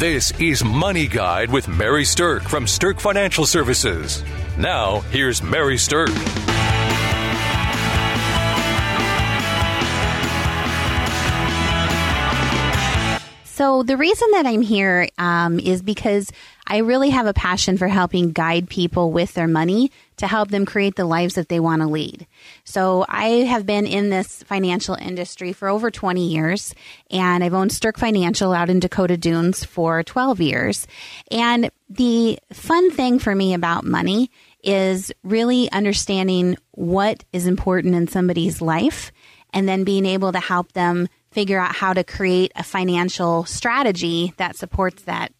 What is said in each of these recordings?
This is Money Guide with Mary Sterk from Sterk Financial Services. Now, here's Mary Sterk. So, the reason that I'm here um, is because I really have a passion for helping guide people with their money to help them create the lives that they want to lead. So, I have been in this financial industry for over 20 years, and I've owned Sterk Financial out in Dakota Dunes for 12 years. And the fun thing for me about money is really understanding what is important in somebody's life and then being able to help them figure out how to create a financial strategy that supports that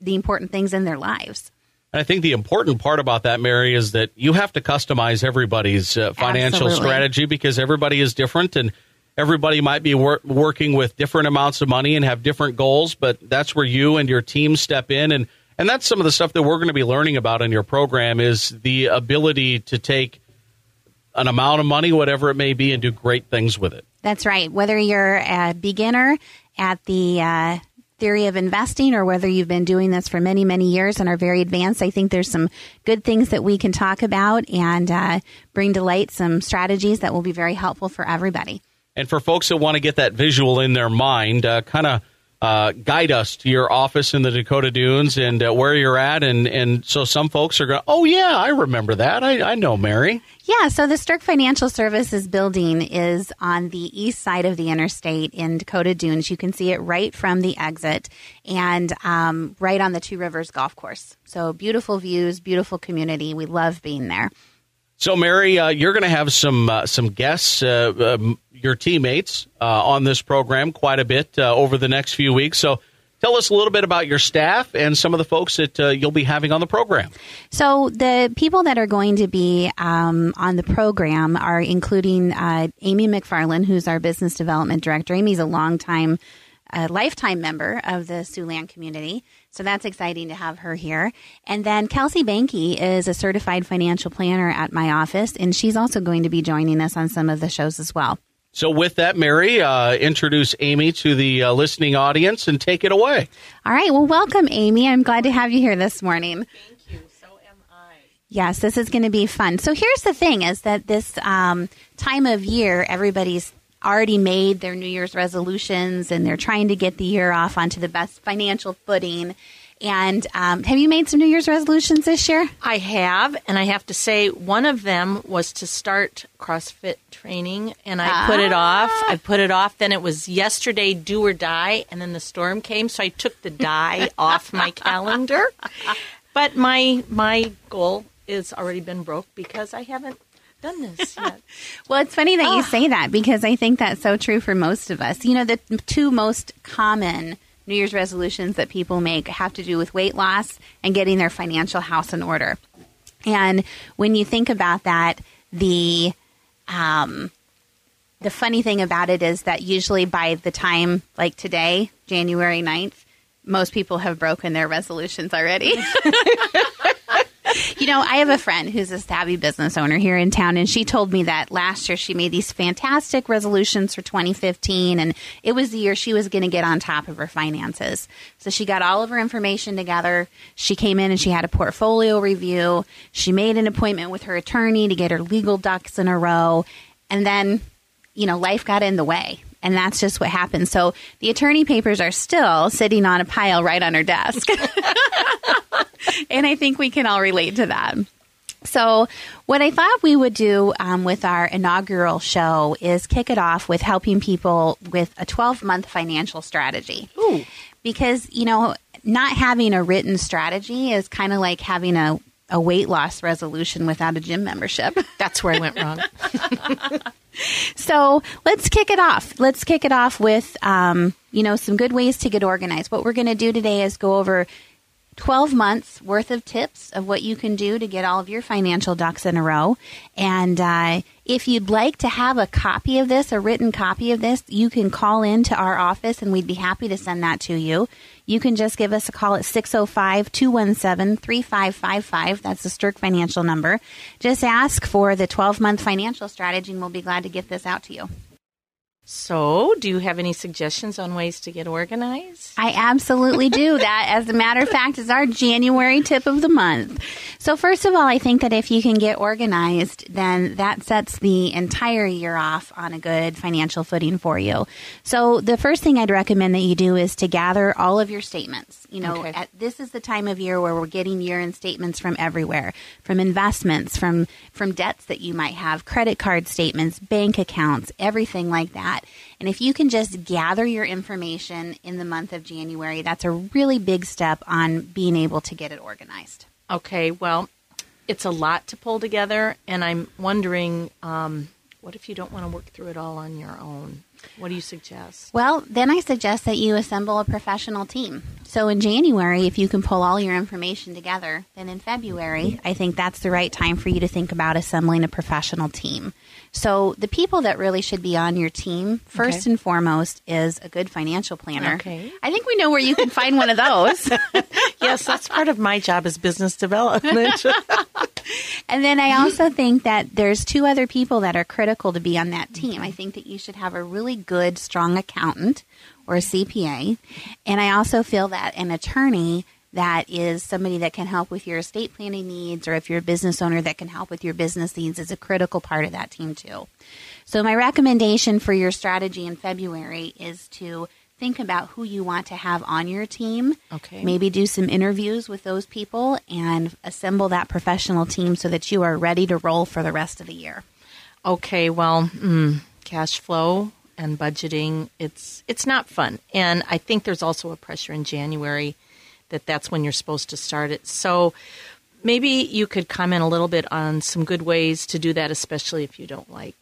the important things in their lives. I think the important part about that, Mary, is that you have to customize everybody's uh, financial Absolutely. strategy because everybody is different and everybody might be wor- working with different amounts of money and have different goals. But that's where you and your team step in, and and that's some of the stuff that we're going to be learning about in your program is the ability to take an amount of money, whatever it may be, and do great things with it. That's right. Whether you're a beginner at the uh, theory of investing or whether you've been doing this for many, many years and are very advanced, I think there's some good things that we can talk about and uh, bring to light some strategies that will be very helpful for everybody. And for folks that want to get that visual in their mind, uh, kind of uh, guide us to your office in the Dakota Dunes and uh, where you're at. And, and so some folks are going, oh, yeah, I remember that. I, I know Mary. Yeah, so the Sterk Financial Services building is on the east side of the interstate in Dakota Dunes. You can see it right from the exit and um, right on the Two Rivers Golf Course. So beautiful views, beautiful community. We love being there. So, Mary, uh, you're going to have some uh, some guests, uh, um, your teammates, uh, on this program quite a bit uh, over the next few weeks. So, tell us a little bit about your staff and some of the folks that uh, you'll be having on the program. So the people that are going to be um, on the program are including Amy McFarland, who's our business development director. Amy's a longtime, uh, lifetime member of the Siouxland community. So that's exciting to have her here. And then Kelsey Banky is a certified financial planner at my office, and she's also going to be joining us on some of the shows as well. So, with that, Mary, uh, introduce Amy to the uh, listening audience and take it away. All right. Well, welcome, Amy. I'm glad to have you here this morning. Thank you. So am I. Yes, this is going to be fun. So here's the thing: is that this um, time of year, everybody's already made their New Year's resolutions, and they're trying to get the year off onto the best financial footing. And um, have you made some New Year's resolutions this year? I have, and I have to say, one of them was to start CrossFit training, and I put it off. I put it off. Then it was yesterday, do or die, and then the storm came, so I took the die off my calendar. But my my goal is already been broke because I haven't done this yet. Well, it's funny that you say that because I think that's so true for most of us. You know, the two most common New Year's resolutions that people make have to do with weight loss and getting their financial house in order. And when you think about that, the um, the funny thing about it is that usually by the time like today, January 9th, most people have broken their resolutions already. you know, I have a friend who's a savvy business owner here in town, and she told me that last year she made these fantastic resolutions for 2015, and it was the year she was going to get on top of her finances. So she got all of her information together. She came in and she had a portfolio review. She made an appointment with her attorney to get her legal ducks in a row, and then, you know, life got in the way. And that's just what happened. So the attorney papers are still sitting on a pile right on her desk. and I think we can all relate to that. So, what I thought we would do um, with our inaugural show is kick it off with helping people with a 12 month financial strategy. Ooh. Because, you know, not having a written strategy is kind of like having a, a weight loss resolution without a gym membership. That's where I went wrong. So let's kick it off. Let's kick it off with, um, you know, some good ways to get organized. What we're going to do today is go over 12 months worth of tips of what you can do to get all of your financial ducks in a row. And uh, if you'd like to have a copy of this, a written copy of this, you can call in to our office and we'd be happy to send that to you. You can just give us a call at 605 217 3555. That's the Sterk Financial number. Just ask for the 12 month financial strategy and we'll be glad to get this out to you. So, do you have any suggestions on ways to get organized? I absolutely do. that, as a matter of fact, is our January tip of the month. So, first of all, I think that if you can get organized, then that sets the entire year off on a good financial footing for you. So, the first thing I'd recommend that you do is to gather all of your statements. You know, Okay. at, this is the time of year where we're getting year-end statements from everywhere, from investments, from from debts that you might have, credit card statements, bank accounts, everything like that. And if you can just gather your information in the month of January, that's a really big step on being able to get it organized. Okay, well, it's a lot to pull together, and I'm wondering um, what if you don't want to work through it all on your own? What do you suggest? Well, then I suggest that you assemble a professional team. So in January, if you can pull all your information together, then in February, I think that's the right time for you to think about assembling a professional team. So the people that really should be on your team, first Okay. and foremost, is a good financial planner. Okay. I think we know where you can find one of those. yes, that's part of my job as business development. And then I also think that there's two other people that are critical to be on that team. I think that you should have a really good, strong accountant or a CPA. And I also feel that an attorney that is somebody that can help with your estate planning needs or if you're a business owner that can help with your business needs is a critical part of that team too. So my recommendation for your strategy in February is to think about who you want to have on your team. Okay. Maybe do some interviews with those people and assemble that professional team so that you are ready to roll for the rest of the year. okay, well, mm, cash flow and budgeting, it's it's not fun. And I think there's also a pressure in January that that's when you're supposed to start it. So maybe you could comment a little bit on some good ways to do that especially if you don't like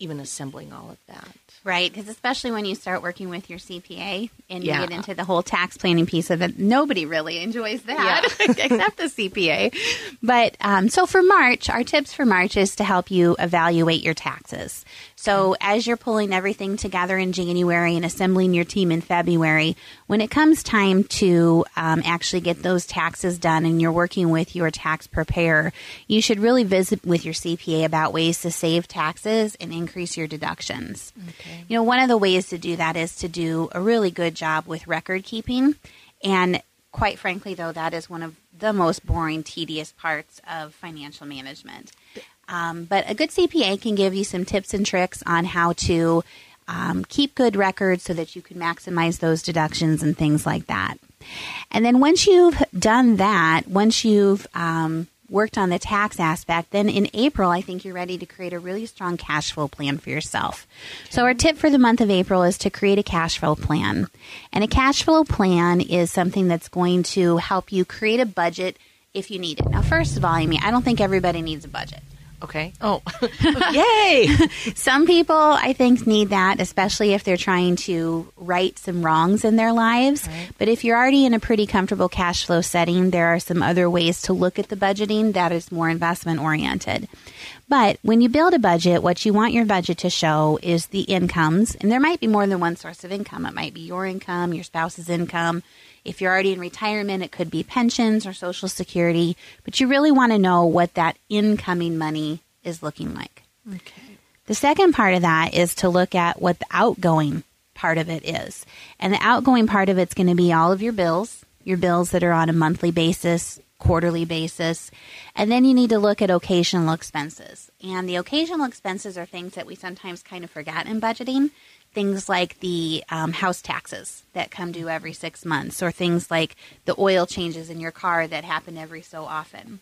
even assembling all of that. Right, because especially when you start working with your CPA and you get into the whole tax planning piece of it, nobody really enjoys that except the CPA. But um, so for March, our tips for March is to help you evaluate your taxes. So as you're pulling everything together in January and assembling your team in February, when it comes time to um, actually get those taxes done and you're working with your tax preparer, you should really visit with your CPA about ways to save taxes and increase your deductions. Okay. You know, one of the ways to do that is to do a really good job with record keeping. And quite frankly, though, that is one of the most boring, tedious parts of financial management. Um, but a good CPA can give you some tips and tricks on how to um, keep good records so that you can maximize those deductions and things like that. And then once you've done that, once you've um, worked on the tax aspect, then in April, I think you're ready to create a really strong cash flow plan for yourself. So, our tip for the month of April is to create a cash flow plan. And a cash flow plan is something that's going to help you create a budget if you need it. Now, first of all, mean, I don't think everybody needs a budget. Okay. Oh, yay! Some people, I think, need that, especially if they're trying to right some wrongs in their lives. Right. But if you're already in a pretty comfortable cash flow setting, there are some other ways to look at the budgeting that is more investment oriented. But when you build a budget, what you want your budget to show is the incomes, and there might be more than one source of income. It might be your income, your spouse's income. If you're already in retirement, it could be pensions or Social Security. But you really want to know what that incoming money is looking like. Okay. The second part of that is to look at what the outgoing part of it is. And the outgoing part of it's going to be all of your bills, your bills that are on a monthly basis, quarterly basis. And then you need to look at occasional expenses. And the occasional expenses are things that we sometimes kind of forget in budgeting. Things like the um, house taxes that come due every six months, or things like the oil changes in your car that happen every so often.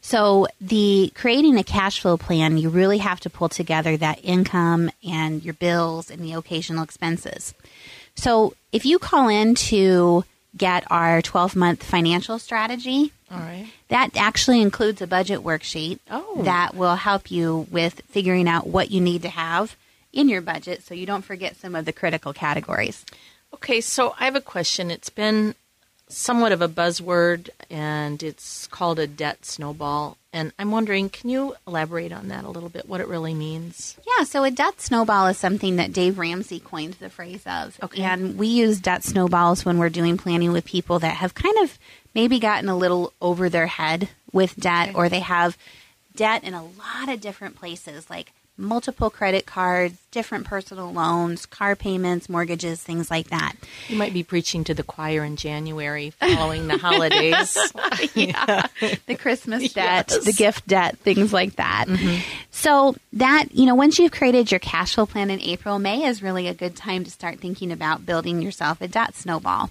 So, the creating a cash flow plan, you really have to pull together that income and your bills and the occasional expenses. So, if you call in to get our 12 month financial strategy, All right. that actually includes a budget worksheet Oh. that will help you with figuring out what you need to have in your budget so you don't forget some of the critical categories. Okay, so I have a question. It's been somewhat of a buzzword, and it's called a debt snowball. And I'm wondering, can you elaborate on that a little bit? What it really means? Yeah, so a debt snowball is something that Dave Ramsey coined the phrase of. Okay. And we use debt snowballs when we're doing planning with people that have kind of maybe gotten a little over their head with debt Okay. or they have debt in a lot of different places like multiple credit cards, different personal loans, car payments, mortgages, things like that. You might be preaching to the choir in January following the holidays. yeah. the Christmas debt, Yes. the gift debt, things like that. Mm-hmm. So that, you know, once you've created your cash flow plan in April, May is really a good time to start thinking about building yourself a debt snowball.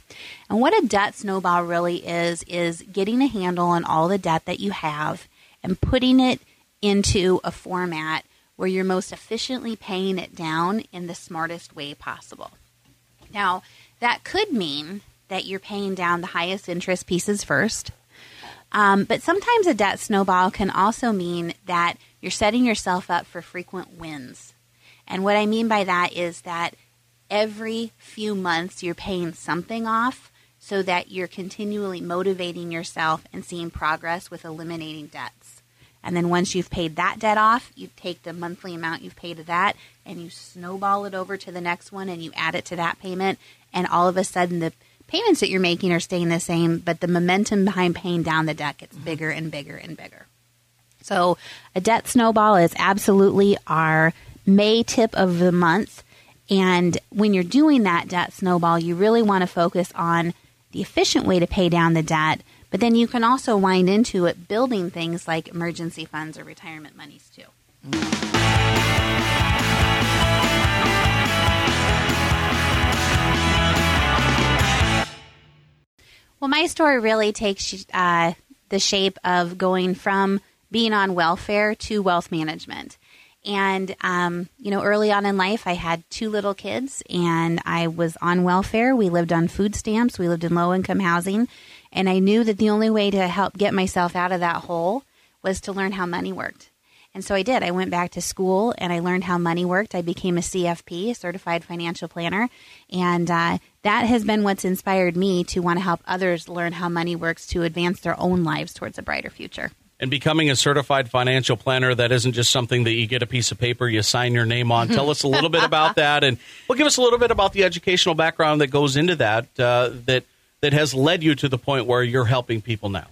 And what a debt snowball really is is getting a handle on all the debt that you have and putting it into a format where you're most efficiently paying it down in the smartest way possible. Now, that could mean that you're paying down the highest interest pieces first. Um, but sometimes a debt snowball can also mean that you're setting yourself up for frequent wins. And what I mean by that is that every few months you're paying something off so that you're continually motivating yourself and seeing progress with eliminating debts. And then once you've paid that debt off, you take the monthly amount you've paid to that and you snowball it over to the next one and you add it to that payment. And all of a sudden, the payments that you're making are staying the same, but the momentum behind paying down the debt gets mm-hmm. bigger and bigger and bigger. So, a debt snowball is absolutely our May tip of the month. And when you're doing that debt snowball, you really want to focus on the efficient way to pay down the debt, but then you can also wind into it building things like emergency funds or retirement monies too. Well, my story really takes uh, the shape of going from being on welfare to wealth management. And, um, you know, early on in life, I had two little kids and I was on welfare. We lived on food stamps, we lived in low income housing. And I knew that the only way to help get myself out of that hole was to learn how money worked. And so I did. I went back to school and I learned how money worked. I became a CFP, a certified financial planner. And uh, that has been what's inspired me to want to help others learn how money works to advance their own lives towards a brighter future. And becoming a certified financial planner, that isn't just something that you get a piece of paper, you sign your name on. Tell us a little bit about that, and well, give us a little bit about the educational background that goes into that. Uh, that that has led you to the point where you're helping people now.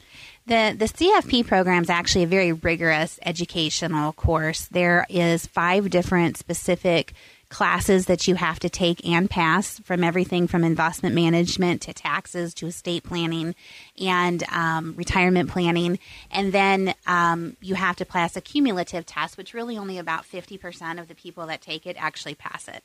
The the CFP program is actually a very rigorous educational course. There is five different specific classes that you have to take and pass from everything from investment management to taxes to estate planning and um, retirement planning. And then um, you have to pass a cumulative test, which really only about 50% of the people that take it actually pass it.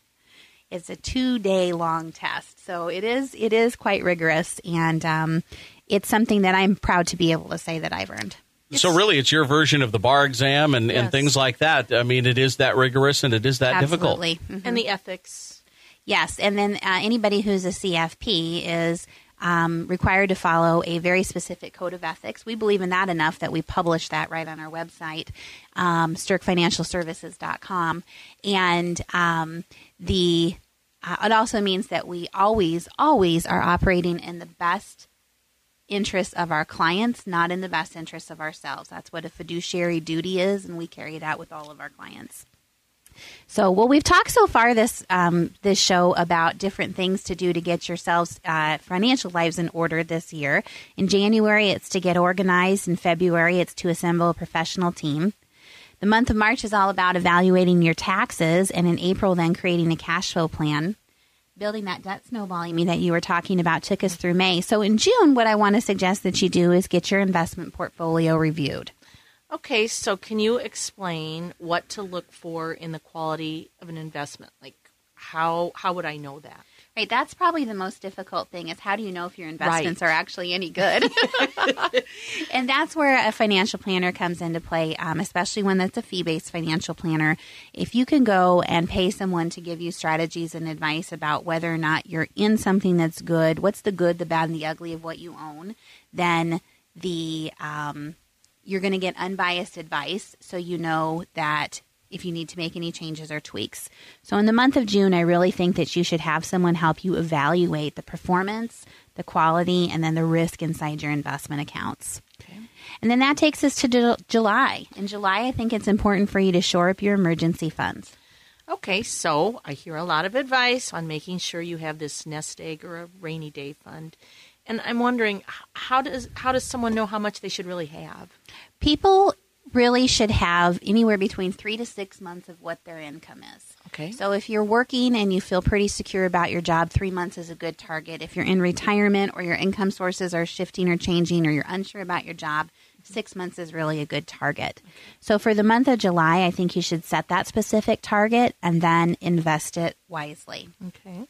It's a two day long test, so it is it is quite rigorous, and um, it's something that I'm proud to be able to say that I've earned. so really, it's your version of the bar exam and, and things like that. I mean, it is that rigorous and it is that difficult. Absolutely. Mhm. and the ethics. Yes, and then uh, anybody who's a CFP is um, required to follow a very specific code of ethics. We believe in that enough that we publish that right on our website, um, sterkfinancialservices.com. And um, the uh, it also means that we always, always are operating in the best interests of our clients, not in the best interests of ourselves. That's what a fiduciary duty is, and we carry that with all of our clients. So, well, we've talked so far this um, this show about different things to do to get yourselves uh, financial lives in order this year. In January, it's to get organized. In February, it's to assemble a professional team. The month of March is all about evaluating your taxes, and in April, then creating a cash flow plan. Building that debt snowball, mean that you were talking about, took us through May. So in June, what I want to suggest that you do is get your investment portfolio reviewed. Okay, so can you explain what to look for in the quality of an investment? Like how how would I know that? Right, that's probably the most difficult thing is how do you know if your investments Right. are actually any good? and that's where a financial planner comes into play, um, especially when that's a fee based financial planner. If you can go and pay someone to give you strategies and advice about whether or not you're in something that's good, what's the good, the bad, and the ugly of what you own, then the um, you're going to get unbiased advice so you know that if you need to make any changes or tweaks. So, in the month of June, I really think that you should have someone help you evaluate the performance, the quality, and then the risk inside your investment accounts. Okay. And then that takes us to Ju- July. In July, I think it's important for you to shore up your emergency funds. Okay, so I hear a lot of advice on making sure you have this nest egg or a rainy day fund. And I'm wondering how does how does someone know how much they should really have? People really should have anywhere between three to six months of what their income is. Okay. So if you're working and you feel pretty secure about your job, three months is a good target. If you're in retirement or your income sources are shifting or changing or you're unsure about your job, six months is really a good target. So for the month of July, I think you should set that specific target and then invest it wisely. Okay.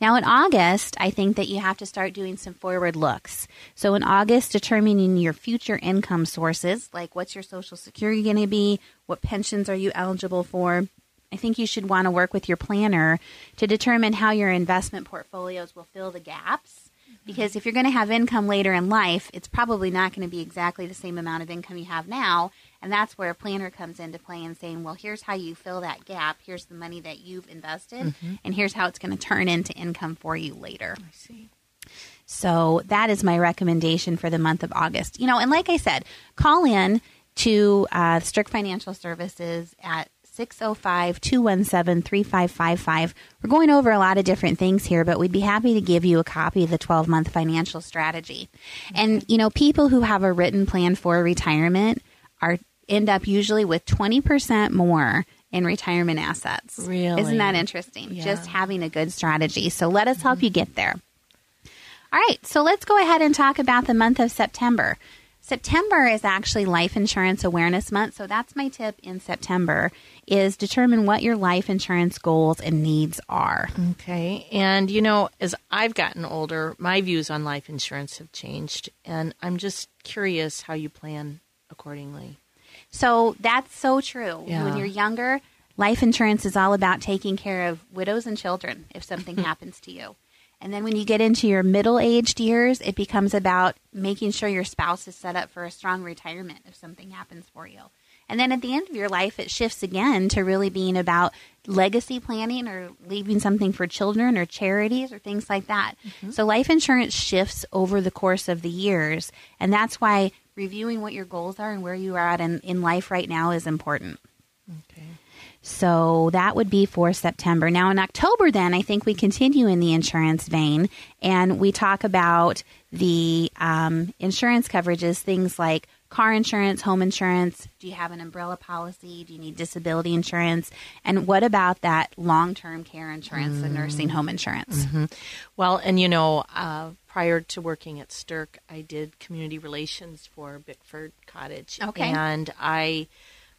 Now, in August, I think that you have to start doing some forward looks. So, in August, determining your future income sources, like what's your Social Security going to be, what pensions are you eligible for. I think you should want to work with your planner to determine how your investment portfolios will fill the gaps. Mm-hmm. Because if you're going to have income later in life, it's probably not going to be exactly the same amount of income you have now. And that's where a planner comes into play and saying, well, here's how you fill that gap. Here's the money that you've invested, and here's how it's going to turn into income for you later. I see. So that is my recommendation for the month of August. You know, and like I said, call in to uh, Sterk Financial Services at 605 217 3555. We're going over a lot of different things here, but we'd be happy to give you a copy of the 12 month financial strategy. And, you know, people who have a written plan for retirement are end up usually with 20% more in retirement assets. Really? Isn't that interesting? Yeah. Just having a good strategy. So let us help you get there. All right, so let's go ahead and talk about the month of September. September is actually Life Insurance Awareness Month, so that's my tip in September is determine what your life insurance goals and needs are. Okay. And, you know, as I've gotten older, my views on life insurance have changed. And I'm just curious how you plan accordingly. So that's so true. Yeah. When you're younger, life insurance is all about taking care of widows and children if something happens to you. And then when you get into your middle aged years, it becomes about making sure your spouse is set up for a strong retirement if something happens for you. And then at the end of your life, it shifts again to really being about legacy planning or leaving something for children or charities or things like that. Mm-hmm. So life insurance shifts over the course of the years. And that's why reviewing what your goals are and where you are at in, in life right now is important. Okay. So that would be for September. Now in October, then I think we continue in the insurance vein and we talk about the um, insurance coverages, things like car insurance, home insurance. Do you have an umbrella policy? Do you need disability insurance? And what about that long term care insurance, the nursing home insurance? Well, and you know, uh, prior to working at Sterk, I did community relations for Bickford Cottage. Okay. And I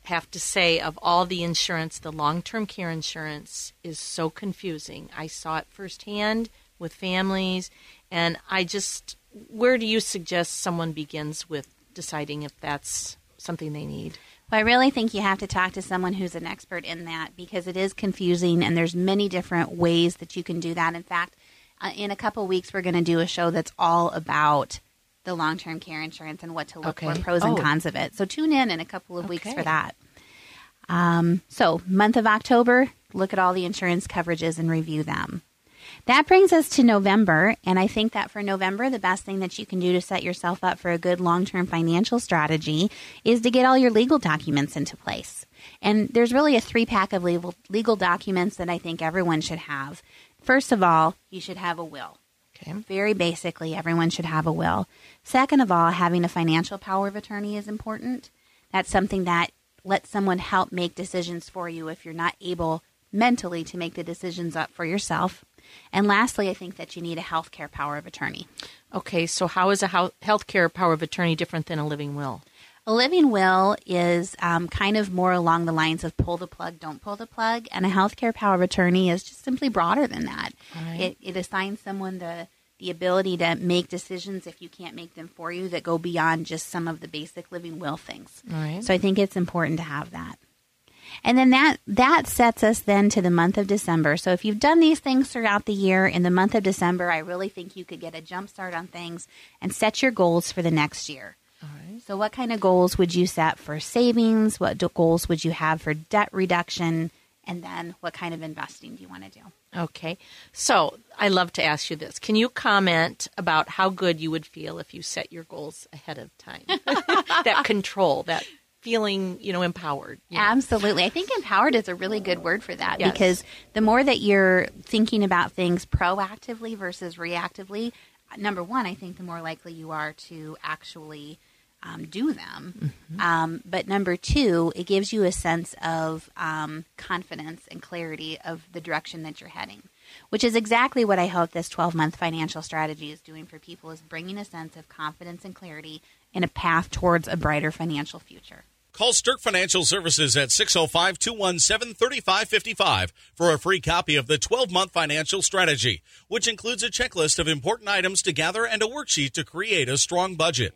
have to say, of all the insurance, the long term care insurance is so confusing. I saw it firsthand with families, and I just, where do you suggest someone begins with deciding if that's something they need? Well, I really think you have to talk to someone who's an expert in that because it is confusing and there's many different ways that you can do that. In fact, uh, in a couple weeks, we're going to do a show that's all about the long term care insurance and what to look Okay. for, pros and Oh. cons of it. So tune in in a couple of weeks for that. Um, so, month of October, look at all the insurance coverages and review them. That brings us to November, and I think that for November, the best thing that you can do to set yourself up for a good long term financial strategy is to get all your legal documents into place. And there's really a three pack of legal, legal documents that I think everyone should have. First of all, you should have a will. Okay. Very basically, everyone should have a will. Second of all, having a financial power of attorney is important. That's something that lets someone help make decisions for you if you're not able mentally to make the decisions up for yourself. And lastly, I think that you need a healthcare power of attorney. Okay, so how is a healthcare power of attorney different than a living will? A living will is um, kind of more along the lines of pull the plug, don't pull the plug, and a healthcare power of attorney is just simply broader than that. Right. It, it assigns someone the the ability to make decisions if you can't make them for you that go beyond just some of the basic living will things. Right. So I think it's important to have that. And then that that sets us then to the month of December. So if you've done these things throughout the year, in the month of December, I really think you could get a jump start on things and set your goals for the next year. All right. So, what kind of goals would you set for savings? What do- goals would you have for debt reduction? And then, what kind of investing do you want to do? Okay. So I love to ask you this. Can you comment about how good you would feel if you set your goals ahead of time? that control, that feeling, you know, empowered. you know? Absolutely. I think empowered is a really good word for that Yes. because the more that you're thinking about things proactively versus reactively, number one, I think the more likely you are to actually um, do them. Um, but number two, it gives you a sense of um, confidence and clarity of the direction that you're heading, which is exactly what I hope this 12 month financial strategy is doing for people is bringing a sense of confidence and clarity in a path towards a brighter financial future. Call Sterk Financial Services at 605 217 3555 for a free copy of the 12 month financial strategy, which includes a checklist of important items to gather and a worksheet to create a strong budget.